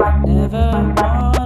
Never